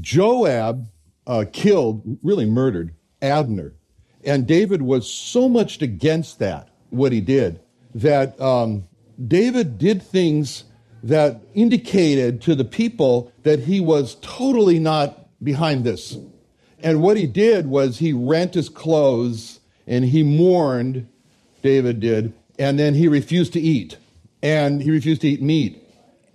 Joab uh, killed, really murdered, Abner. And David was so much against that, what he did, that um, David did things that indicated to the people that he was totally not behind this. And what he did was he rent his clothes and he mourned, David did, and then he refused to eat. And he refused to eat meat.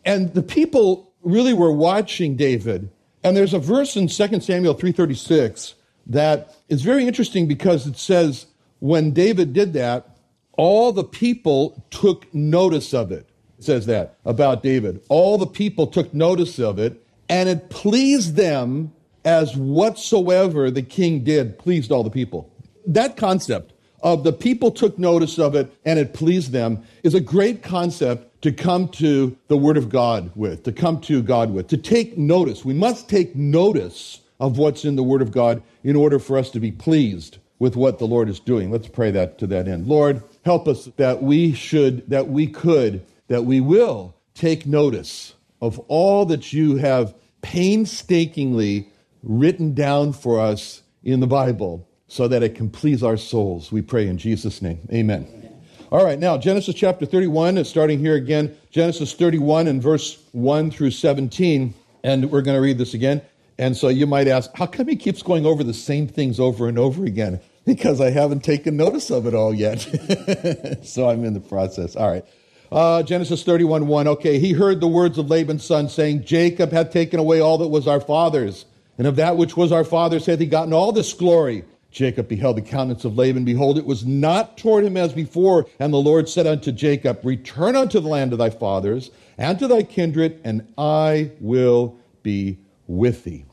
And the people really were watching David and there's a verse in 2 Samuel 3:36 that is very interesting because it says when David did that, all the people took notice of it. It says that about David. All the people took notice of it, and it pleased them as whatsoever the king did pleased all the people. That concept of the people took notice of it and it pleased them is a great concept to come to the Word of God with, to come to God with, to take notice. We must take notice of what's in the Word of God in order for us to be pleased with what the Lord is doing. Let's pray that to that end. Lord, help us that we should, that we could, that we will take notice of all that you have painstakingly written down for us in the Bible so that it can please our souls. We pray in Jesus' name. Amen. All right, now Genesis chapter 31 is starting here again. Genesis 31 and verse 1 through 17. And we're going to read this again. And so you might ask, how come he keeps going over the same things over and over again? Because I haven't taken notice of it all yet. so I'm in the process. All right. Uh, Genesis 31 1. Okay, he heard the words of Laban's son saying, Jacob hath taken away all that was our father's, and of that which was our father's hath he gotten all this glory. Jacob beheld the countenance of Laban. Behold, it was not toward him as before. And the Lord said unto Jacob, Return unto the land of thy fathers and to thy kindred, and I will be with thee.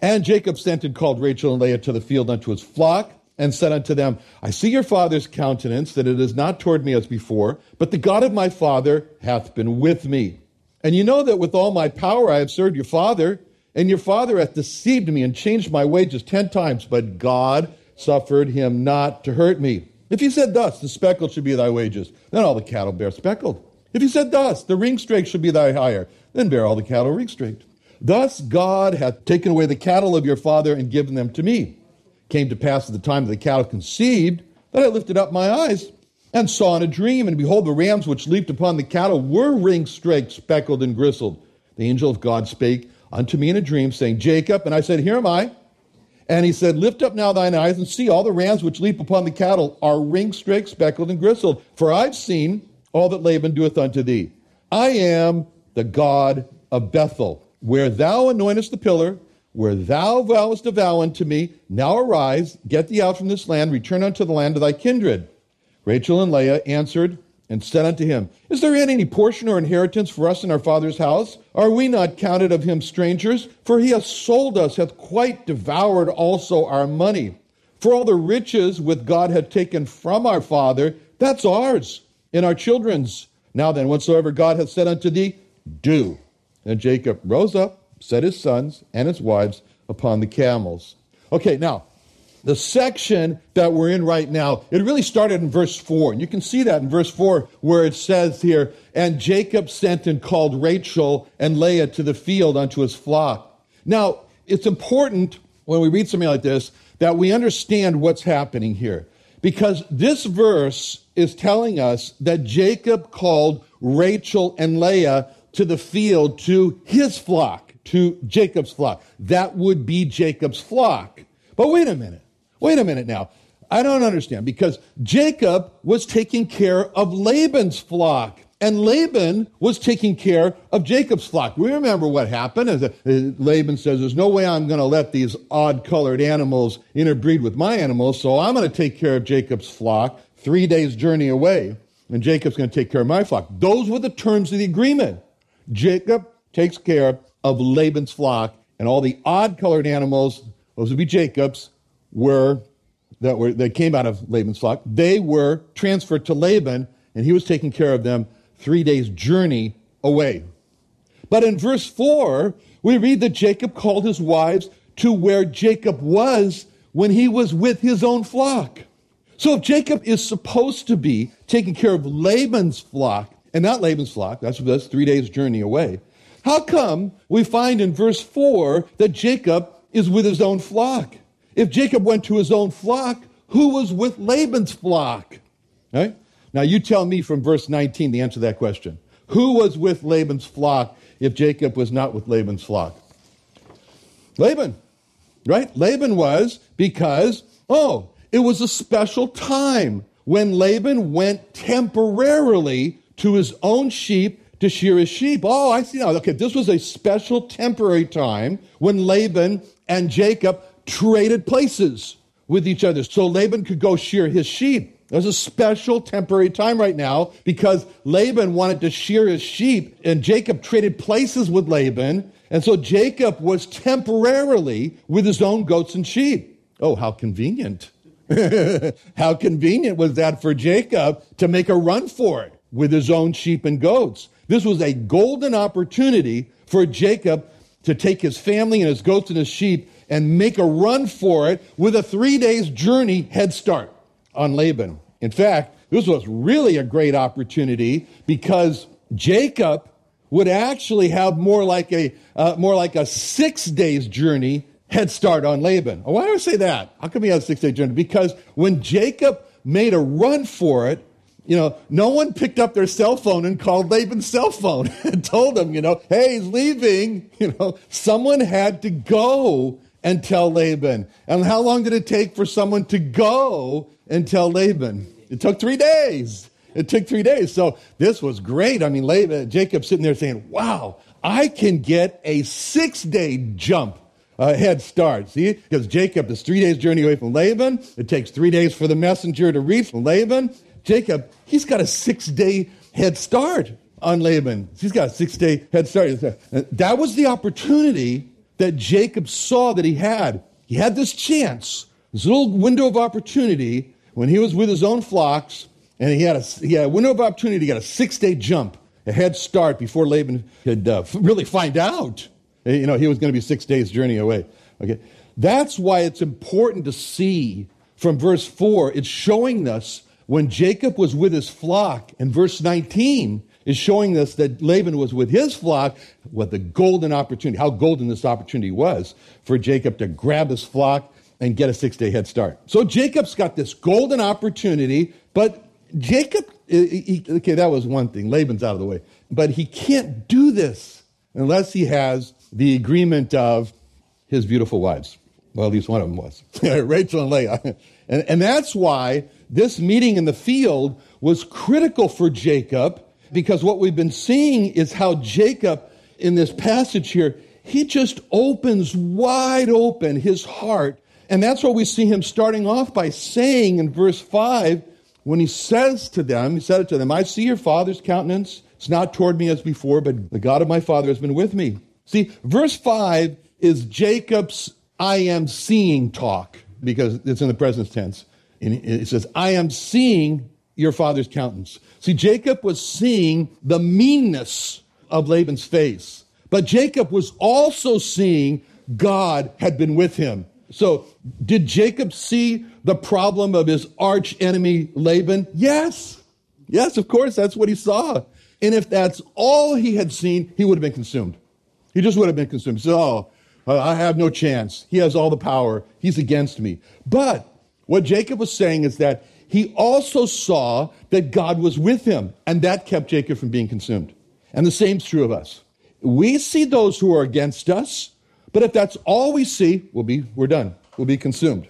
And Jacob sent and called Rachel and Leah to the field unto his flock, and said unto them, I see your father's countenance, that it is not toward me as before, but the God of my father hath been with me. And you know that with all my power I have served your father, and your father hath deceived me and changed my wages ten times, but God suffered him not to hurt me. If he said thus, the speckled should be thy wages, then all the cattle bear speckled. If he said thus, the ringstraked should be thy hire, then bear all the cattle ringstraked. Thus God hath taken away the cattle of your father and given them to me. Came to pass at the time that the cattle conceived, that I lifted up my eyes and saw in a dream, and behold, the rams which leaped upon the cattle were ringstraked, speckled, and grisled. The angel of God spake unto me in a dream, saying, Jacob. And I said, Here am I. And he said, Lift up now thine eyes and see all the rams which leap upon the cattle are ring streaked, speckled, and grisled. For I've seen all that Laban doeth unto thee. I am the God of Bethel, where thou anointest the pillar, where thou vowest a vow unto me. Now arise, get thee out from this land, return unto the land of thy kindred. Rachel and Leah answered, and said unto him, Is there yet any portion or inheritance for us in our father's house? Are we not counted of him strangers? For he hath sold us, hath quite devoured also our money. For all the riches with God had taken from our father, that's ours and our children's. Now then, whatsoever God hath said unto thee, do. And Jacob rose up, set his sons and his wives upon the camels. Okay, now, the section that we're in right now, it really started in verse 4. And you can see that in verse 4 where it says here, And Jacob sent and called Rachel and Leah to the field unto his flock. Now, it's important when we read something like this that we understand what's happening here. Because this verse is telling us that Jacob called Rachel and Leah to the field to his flock. to Jacob's flock. That would be Jacob's flock. But wait a minute. Wait a minute now. I don't understand because Jacob was taking care of Laban's flock. And Laban was taking care of Jacob's flock. We remember what happened. Laban says, There's no way I'm going to let these odd colored animals interbreed with my animals, so I'm going to take care of Jacob's flock three days' journey away, and Jacob's going to take care of my flock. Those were the terms of the agreement. Jacob takes care of Laban's flock, and all the odd colored animals, those would be Jacob's, were that were that came out of Laban's flock, they were transferred to Laban, and he was taking care of them three days' journey away. But in verse 4, we read that Jacob called his wives to where Jacob was when he was with his own flock. So if Jacob is supposed to be taking care of Laban's flock, and not Laban's flock, that's, that's three days' journey away, how come we find in verse 4 that Jacob is with his own flock? If Jacob went to his own flock, who was with Laban's flock? Right? Now, you tell me from verse 19 the answer to that question. Who was with Laban's flock if Jacob was not with Laban's flock? Laban, right? Laban was because, oh, it was a special time when Laban went temporarily to his own sheep to shear his sheep. Oh, I see now. Okay, this was a special temporary time when Laban and Jacob traded places with each other. So Laban could go shear his sheep. There's a special temporary time right now because Laban wanted to shear his sheep and Jacob traded places with Laban. And so Jacob was temporarily with his own goats and sheep. Oh, how convenient. how convenient was that for Jacob to make a run for it with his own sheep and goats? This was a golden opportunity for Jacob to take his family and his goats and his sheep and make a run for it with a three days journey head start on Laban. In fact, this was really a great opportunity because Jacob would actually have more like a uh, more like a six days journey head start on Laban. Why do I say that? How come he had a six day journey? Because when Jacob made a run for it, you know, no one picked up their cell phone and called Laban's cell phone and told him, you know, hey, he's leaving. You know, someone had to go and tell Laban. And how long did it take for someone to go and tell Laban? It took three days. It took three days. So this was great. I mean, Laban, Jacob sitting there saying, wow, I can get a six day jump uh, head start. See, because Jacob is three days journey away from Laban. It takes three days for the messenger to reach Laban. Jacob, he's got a six day head start on Laban. He's got a six day head start. That was the opportunity that Jacob saw that he had. He had this chance, this little window of opportunity when he was with his own flocks, and he had a, he had a window of opportunity to get a six day jump, a head start before Laban could uh, really find out. You know, he was going to be six days' journey away. Okay. That's why it's important to see from verse 4, it's showing us when Jacob was with his flock, and verse 19 is showing us that Laban was with his flock, what the golden opportunity, how golden this opportunity was for Jacob to grab his flock and get a six day head start. So Jacob's got this golden opportunity, but Jacob, he, okay, that was one thing. Laban's out of the way. But he can't do this unless he has the agreement of his beautiful wives. Well, at least one of them was Rachel and Leah. And, and that's why this meeting in the field was critical for Jacob because what we've been seeing is how Jacob, in this passage here, he just opens wide open his heart. And that's what we see him starting off by saying in verse 5 when he says to them, he said it to them, I see your father's countenance. It's not toward me as before, but the God of my father has been with me. See, verse 5 is Jacob's I am seeing talk because it's in the present tense. And it says, I am seeing your father's countenance. See, Jacob was seeing the meanness of Laban's face, but Jacob was also seeing God had been with him. So, did Jacob see the problem of his arch enemy Laban? Yes. Yes, of course, that's what he saw. And if that's all he had seen, he would have been consumed. He just would have been consumed. So, oh, uh, I have no chance. He has all the power. He's against me. But what Jacob was saying is that he also saw that God was with him, and that kept Jacob from being consumed. And the same's true of us. We see those who are against us, but if that's all we see, we'll be, we're done. We'll be consumed.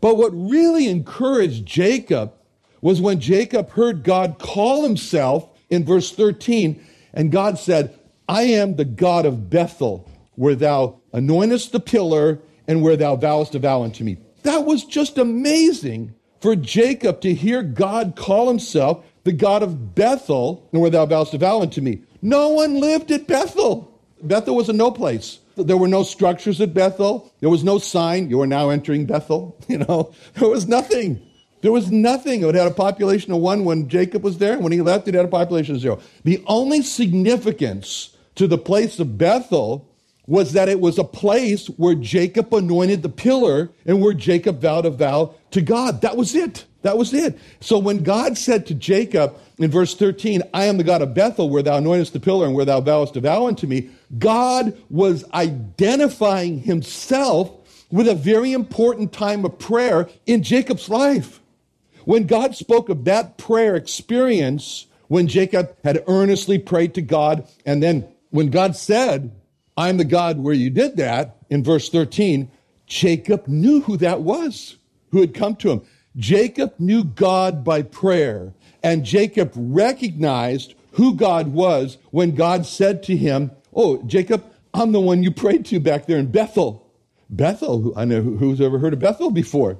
But what really encouraged Jacob was when Jacob heard God call himself in verse 13, and God said, I am the God of Bethel, where thou anointest the pillar and where thou vowest a vow unto me. That was just amazing for Jacob to hear God call himself the God of Bethel, and where thou vowest a vow unto me. No one lived at Bethel. Bethel was a no place. There were no structures at Bethel. There was no sign, you are now entering Bethel. You know, there was nothing. There was nothing. It had a population of one when Jacob was there. When he left, it had a population of zero. The only significance to the place of Bethel was that it was a place where Jacob anointed the pillar and where Jacob vowed a vow to God. That was it. That was it. So when God said to Jacob in verse 13, I am the God of Bethel, where thou anointest the pillar and where thou vowest a vow unto me, God was identifying himself with a very important time of prayer in Jacob's life. When God spoke of that prayer experience, when Jacob had earnestly prayed to God, and then when God said, I'm the God where you did that, in verse 13, Jacob knew who that was who had come to him. Jacob knew God by prayer, and Jacob recognized who God was when God said to him, Oh, Jacob, I'm the one you prayed to back there in Bethel. Bethel, I know who's ever heard of Bethel before.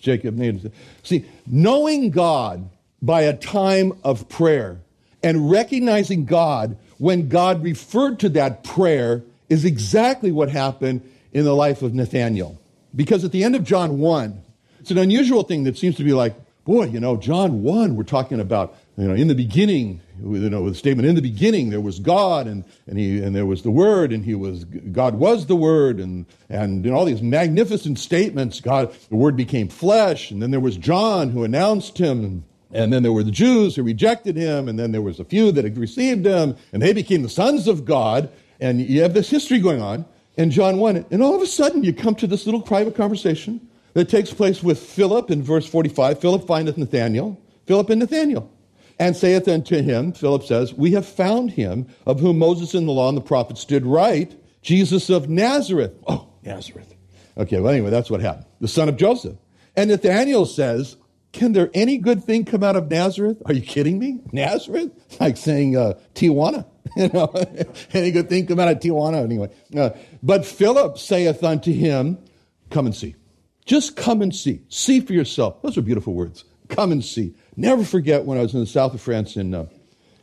Jacob named See, knowing God by a time of prayer and recognizing God when God referred to that prayer is exactly what happened in the life of Nathanael. Because at the end of John 1, it's an unusual thing that seems to be like, boy, you know, John 1, we're talking about, you know, in the beginning, you know, with the statement, in the beginning there was God and, and, he, and there was the Word and he was, God was the Word and, and you know, all these magnificent statements. God, the Word became flesh. And then there was John who announced him. And then there were the Jews who rejected him. And then there was a few that had received him and they became the sons of God. And you have this history going on in John 1. And all of a sudden you come to this little private conversation that takes place with Philip in verse 45. Philip findeth Nathanael, Philip and Nathanael, and saith unto him, Philip says, We have found him of whom Moses in the law and the prophets did write, Jesus of Nazareth. Oh, Nazareth. Okay, well, anyway, that's what happened. The son of Joseph. And Nathanael says, Can there any good thing come out of Nazareth? Are you kidding me? Nazareth? Like saying uh, Tijuana. You know, any good thing come out of Tijuana? Anyway. Uh, but Philip saith unto him, Come and see. Just come and see. See for yourself. Those are beautiful words. Come and see. Never forget when I was in the south of France in uh,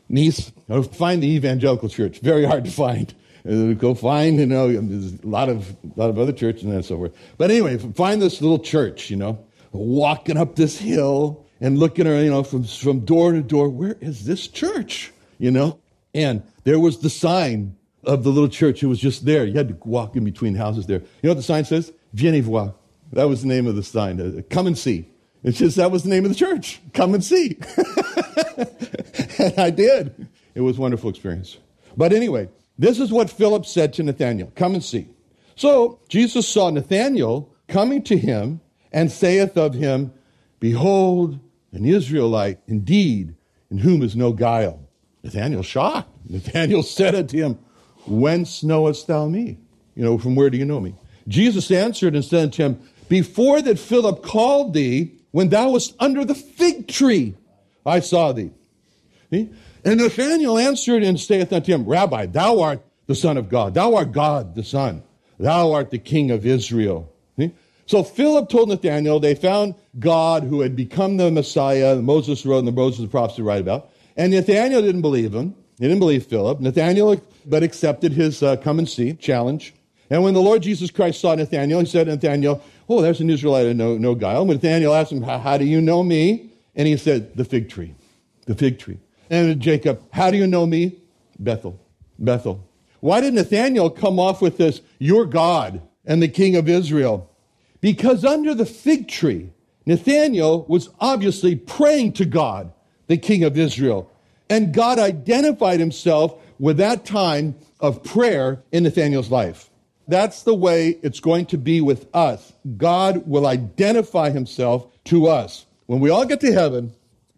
Nice, I find the evangelical church. Very hard to find. Uh, go find, you know, there's a lot of, a lot of other churches and so forth. But anyway, find this little church, you know, walking up this hill and looking, around, you know, from, from door to door. Where is this church? You know? And there was the sign of the little church. It was just there. You had to walk in between houses there. You know what the sign says? Viens voir. That was the name of the sign. Uh, come and see. It's just that was the name of the church. Come and see. and I did. It was wonderful experience. But anyway, this is what Philip said to Nathanael Come and see. So Jesus saw Nathanael coming to him and saith of him, Behold, an Israelite indeed, in whom is no guile. Nathanael shocked. Nathanael said unto him, Whence knowest thou me? You know, from where do you know me? Jesus answered and said unto him, before that Philip called thee, when thou wast under the fig tree, I saw thee. See? And Nathanael answered and saith unto him, Rabbi, thou art the Son of God. Thou art God the Son. Thou art the King of Israel. So Philip told Nathanael they found God who had become the Messiah, Moses wrote and the Moses the prophets write about. And Nathanael didn't believe him. He didn't believe Philip. Nathanael but accepted his uh, come and see challenge. And when the Lord Jesus Christ saw Nathanael, he said, Nathanael, oh, there's an Israelite no, no guile. When Nathanael asked him, how do you know me? And he said, the fig tree, the fig tree. And Jacob, how do you know me? Bethel, Bethel. Why did Nathanael come off with this, your God and the king of Israel? Because under the fig tree, Nathanael was obviously praying to God, the king of Israel. And God identified himself with that time of prayer in Nathanael's life. That's the way it's going to be with us. God will identify himself to us. When we all get to heaven,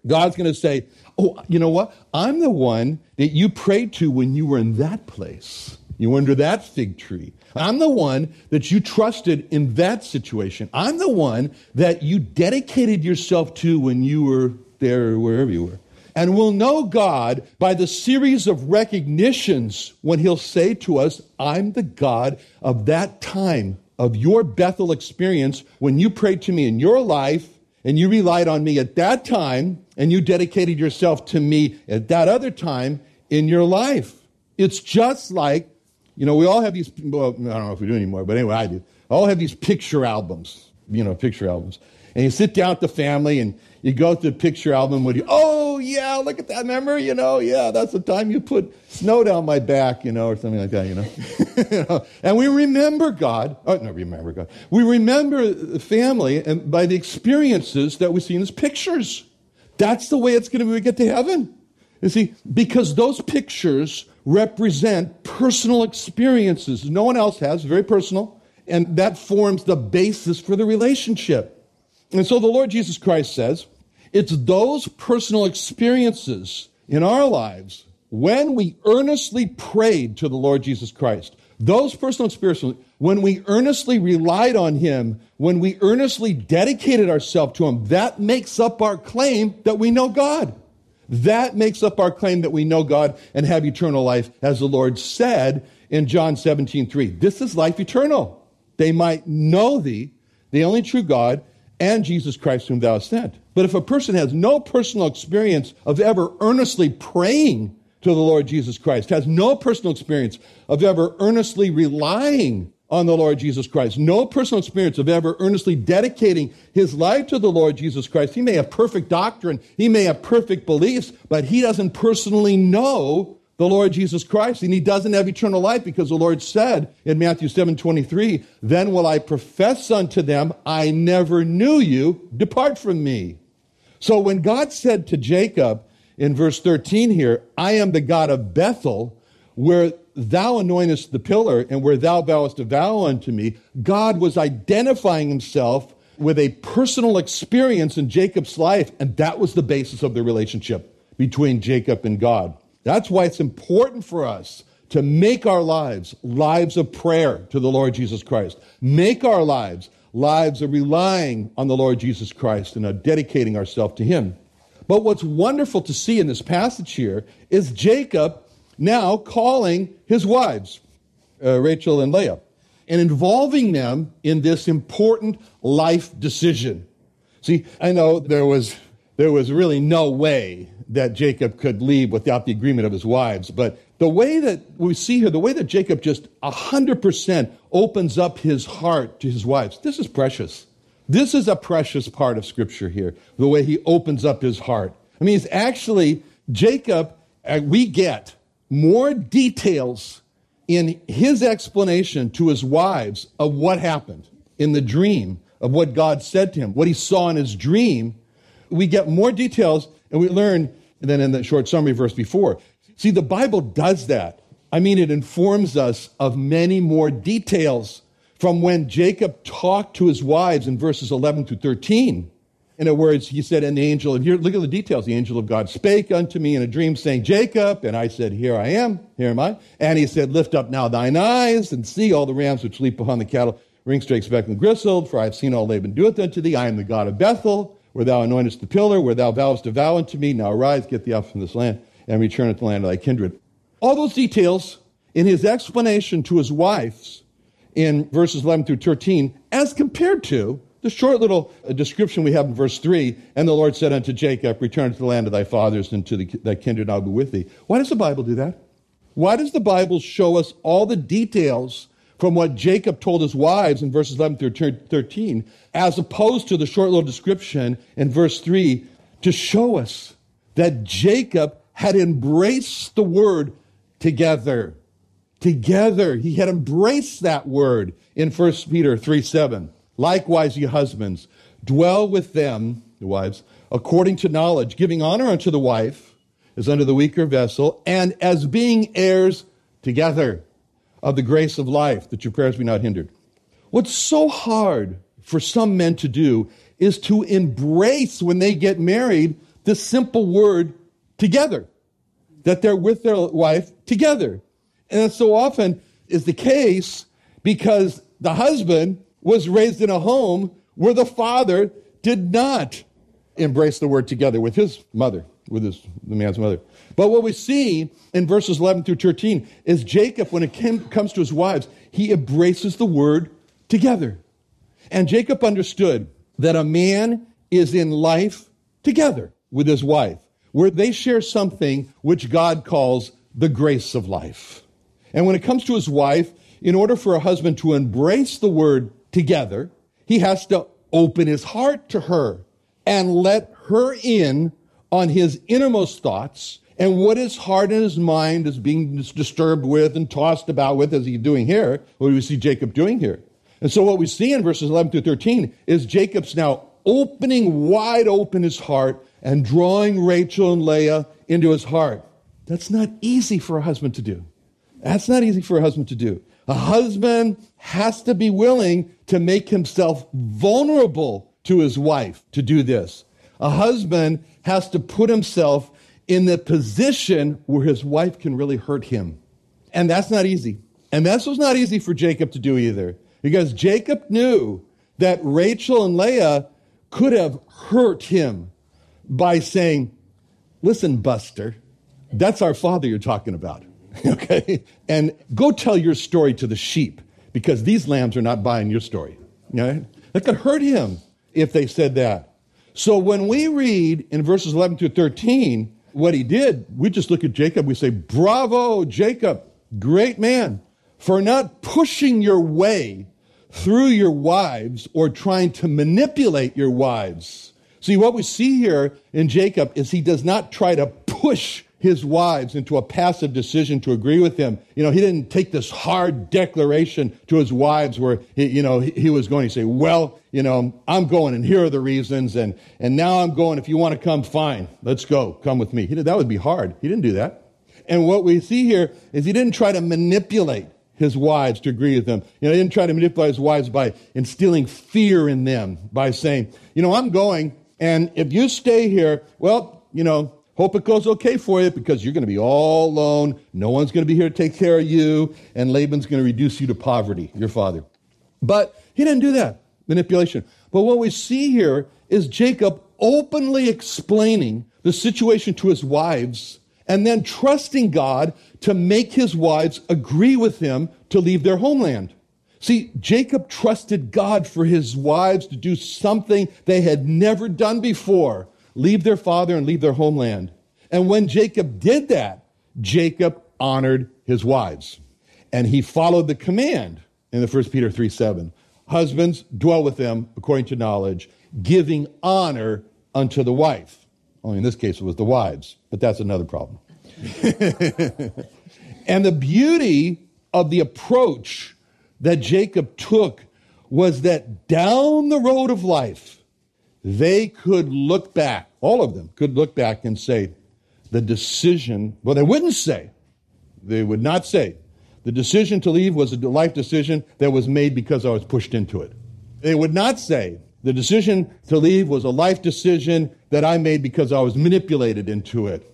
God's going to say, Oh, you know what? I'm the one that you prayed to when you were in that place. You were under that fig tree. I'm the one that you trusted in that situation. I'm the one that you dedicated yourself to when you were there or wherever you were. And we'll know God by the series of recognitions when He'll say to us, I'm the God of that time, of your Bethel experience, when you prayed to me in your life and you relied on me at that time and you dedicated yourself to me at that other time in your life. It's just like, you know, we all have these, well, I don't know if we do anymore, but anyway, I do. I all have these picture albums, you know, picture albums. And you sit down with the family and you go through the picture album with you, oh, yeah, look at that. Remember, you know, yeah, that's the time you put snow down my back, you know, or something like that, you know. And we remember God. Oh, no, remember God. We remember the family and by the experiences that we see in these pictures. That's the way it's going to be we get to heaven. You see, because those pictures represent personal experiences no one else has, very personal, and that forms the basis for the relationship. And so the Lord Jesus Christ says, it's those personal experiences in our lives when we earnestly prayed to the Lord Jesus Christ, those personal experiences, when we earnestly relied on Him, when we earnestly dedicated ourselves to Him, that makes up our claim that we know God. That makes up our claim that we know God and have eternal life, as the Lord said in John 17, 3. This is life eternal. They might know thee, the only true God, and Jesus Christ whom thou hast sent. But if a person has no personal experience of ever earnestly praying to the Lord Jesus Christ, has no personal experience of ever earnestly relying on the Lord Jesus Christ, no personal experience of ever earnestly dedicating his life to the Lord Jesus Christ, he may have perfect doctrine, he may have perfect beliefs, but he doesn't personally know the Lord Jesus Christ, and he doesn't have eternal life because the Lord said in Matthew 7 23, Then will I profess unto them, I never knew you, depart from me. So when God said to Jacob in verse 13 here, I am the God of Bethel, where thou anointest the pillar and where thou vowest a vow unto me, God was identifying himself with a personal experience in Jacob's life, and that was the basis of the relationship between Jacob and God. That's why it's important for us to make our lives lives of prayer to the Lord Jesus Christ. Make our lives lives of relying on the Lord Jesus Christ and of dedicating ourselves to Him. But what's wonderful to see in this passage here is Jacob now calling his wives, uh, Rachel and Leah, and involving them in this important life decision. See, I know there was, there was really no way that Jacob could leave without the agreement of his wives. But the way that we see here, the way that Jacob just 100% opens up his heart to his wives, this is precious. This is a precious part of Scripture here, the way he opens up his heart. I mean, it's actually, Jacob, uh, we get more details in his explanation to his wives of what happened in the dream, of what God said to him, what he saw in his dream. We get more details and we learn than in the short summary verse before. See, the Bible does that. I mean, it informs us of many more details from when Jacob talked to his wives in verses 11 to 13. In other words, he said, and the angel, and here, look at the details. The angel of God spake unto me in a dream, saying, Jacob. And I said, Here I am, here am I. And he said, Lift up now thine eyes and see all the rams which leap upon the cattle, ring speckled, and grisled, for I have seen all Laban doeth unto thee. I am the God of Bethel where thou anointest the pillar, where thou vowest to vow unto me. Now arise, get thee out from this land, and return unto the land of thy kindred. All those details in his explanation to his wives in verses 11 through 13, as compared to the short little uh, description we have in verse 3 and the Lord said unto Jacob, Return to the land of thy fathers and to the, thy kindred, I'll be with thee. Why does the Bible do that? Why does the Bible show us all the details from what Jacob told his wives in verses 11 through 13, as opposed to the short little description in verse 3 to show us that Jacob had embraced the word together. Together. He had embraced that word in 1 Peter 3 7. Likewise, ye husbands, dwell with them, the wives, according to knowledge, giving honor unto the wife as unto the weaker vessel, and as being heirs together of the grace of life, that your prayers be not hindered. What's so hard for some men to do is to embrace when they get married the simple word together, that they're with their wife together. And that so often is the case because the husband was raised in a home where the father did not embrace the word together with his mother, with his, the man's mother. But what we see in verses 11 through 13 is Jacob, when it came, comes to his wives, he embraces the word together. And Jacob understood that a man is in life together with his wife, where they share something which God calls the grace of life. And when it comes to his wife, in order for a husband to embrace the word together, he has to open his heart to her and let her in on his innermost thoughts and what his heart and his mind is being disturbed with and tossed about with, as he's doing here, what we see Jacob doing here? And so what we see in verses 11 through 13 is Jacob's now opening wide open his heart and drawing Rachel and Leah into his heart. That's not easy for a husband to do. That's not easy for a husband to do. A husband has to be willing to make himself vulnerable to his wife to do this. A husband has to put himself in the position where his wife can really hurt him. And that's not easy. And this was not easy for Jacob to do either. Because Jacob knew that Rachel and Leah could have hurt him by saying, Listen, Buster, that's our father you're talking about. okay? And go tell your story to the sheep because these lambs are not buying your story. Right? That could hurt him if they said that. So when we read in verses 11 to 13 what he did, we just look at Jacob, we say, Bravo, Jacob, great man, for not pushing your way through your wives or trying to manipulate your wives. See, what we see here in Jacob is he does not try to push his wives into a passive decision to agree with him. You know, he didn't take this hard declaration to his wives where, he, you know, he, was going to say, well, you know, I'm going and here are the reasons and, and now I'm going. If you want to come, fine. Let's go. Come with me. He did, that would be hard. He didn't do that. And what we see here is he didn't try to manipulate his wives to agree with him. You know, he didn't try to manipulate his wives by instilling fear in them by saying, you know, I'm going and if you stay here, well, you know, Hope it goes okay for you because you're going to be all alone. No one's going to be here to take care of you, and Laban's going to reduce you to poverty, your father. But he didn't do that, manipulation. But what we see here is Jacob openly explaining the situation to his wives and then trusting God to make his wives agree with him to leave their homeland. See, Jacob trusted God for his wives to do something they had never done before leave their father and leave their homeland. And when Jacob did that, Jacob honored his wives. And he followed the command in the First Peter 3 7. Husbands, dwell with them according to knowledge, giving honor unto the wife. Only in this case it was the wives, but that's another problem. and the beauty of the approach that Jacob took was that down the road of life, they could look back, all of them could look back and say, the decision, well, they wouldn't say, they would not say, the decision to leave was a life decision that was made because I was pushed into it. They would not say, the decision to leave was a life decision that I made because I was manipulated into it.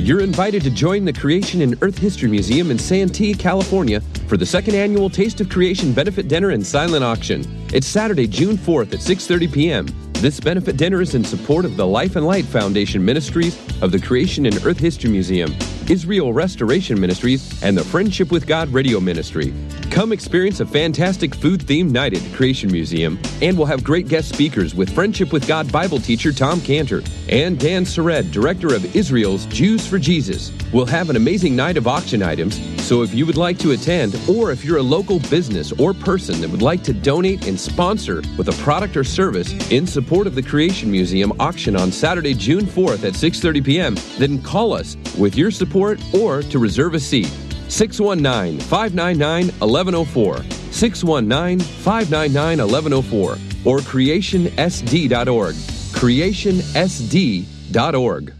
You're invited to join the Creation and Earth History Museum in Santee, California for the second annual Taste of Creation benefit dinner and silent auction. It's Saturday, June 4th at 6:30 p.m. This benefit dinner is in support of the Life and Light Foundation Ministries of the Creation and Earth History Museum, Israel Restoration Ministries, and the Friendship with God Radio Ministry. Come experience a fantastic food themed night at the Creation Museum, and we'll have great guest speakers with Friendship with God Bible teacher Tom Cantor and Dan Sered, director of Israel's Jews for Jesus. We'll have an amazing night of auction items, so if you would like to attend, or if you're a local business or person that would like to donate and sponsor with a product or service in support of the Creation Museum auction on Saturday, June 4th at 6:30 p.m., then call us with your support or to reserve a seat. 619 599 1104, 619 599 1104, or creationsd.org. Creationsd.org.